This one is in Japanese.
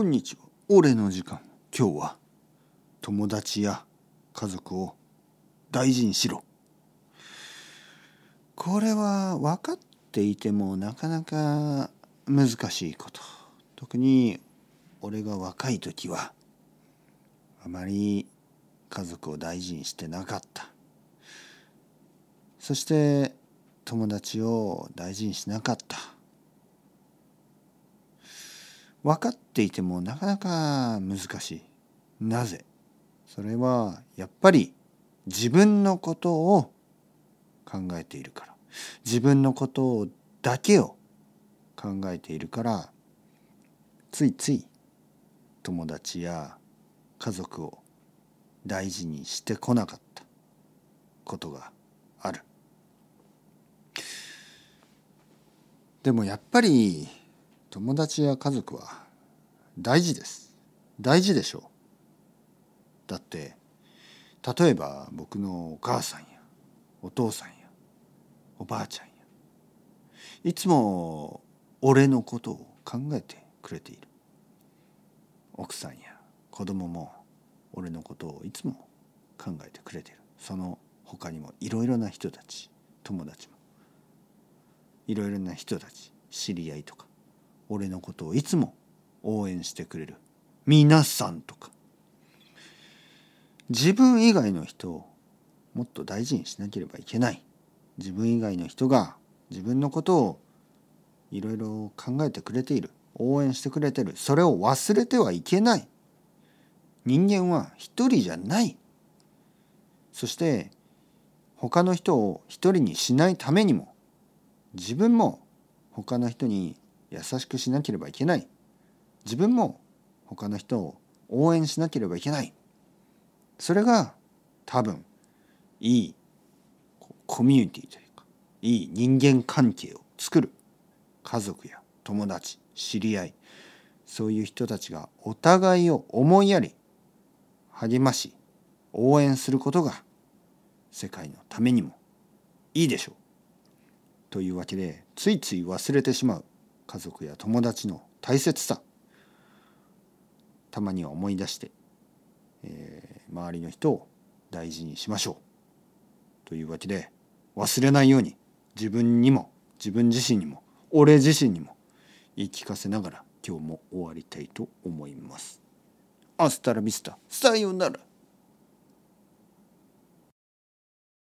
こんにちは。俺の時間。今日は友達や家族を大事にしろ。これは分かっていてもなかなか難しいこと。特に俺が若い時はあまり家族を大事にしてなかった。そして友達を大事にしなかった。分かっていてもなかなか難しい。なぜ？それはやっぱり自分のことを考えているから。自分のことだけを考えているからついつい友達や家族を大事にしてこなかった。ことがある。でもやっぱり友達や家族は大事です。大事でしょう。だって例えば僕のお母さんやお父さんやおばあちゃんやいつも俺のことを考えてくれている。奥さんや子供も俺のことをいつも考えてくれている。その他にもいろいろな人たち友達もいろいろな人たち知り合いとか俺のことをいつも応援してくれる。皆さんとか。自分以外の人をもっと大事にしなければいけない。自分以外の人が自分のことをいろいろ考えてくれている。応援してくれてる。それを忘れてはいけない。人間は一人じゃない。そして他の人を一人にしないためにも自分も他の人に優しくしなければいけない。自分も他の人を応援しなければいけない。それが多分いいコミュニティというかいい人間関係を作る。家族や友達知り合い。そういう人たちがお互いを思いやり励まし応援することが世界のためにもいいでしょう。というわけでついつい忘れてしまう。家族や友達の大切さたまには思い出して、えー、周りの人を大事にしましょう。というわけで忘れないように自分にも自分自身にも俺自身にも言い聞かせながら今日も終わりたいと思います。アスタラビスタさようなら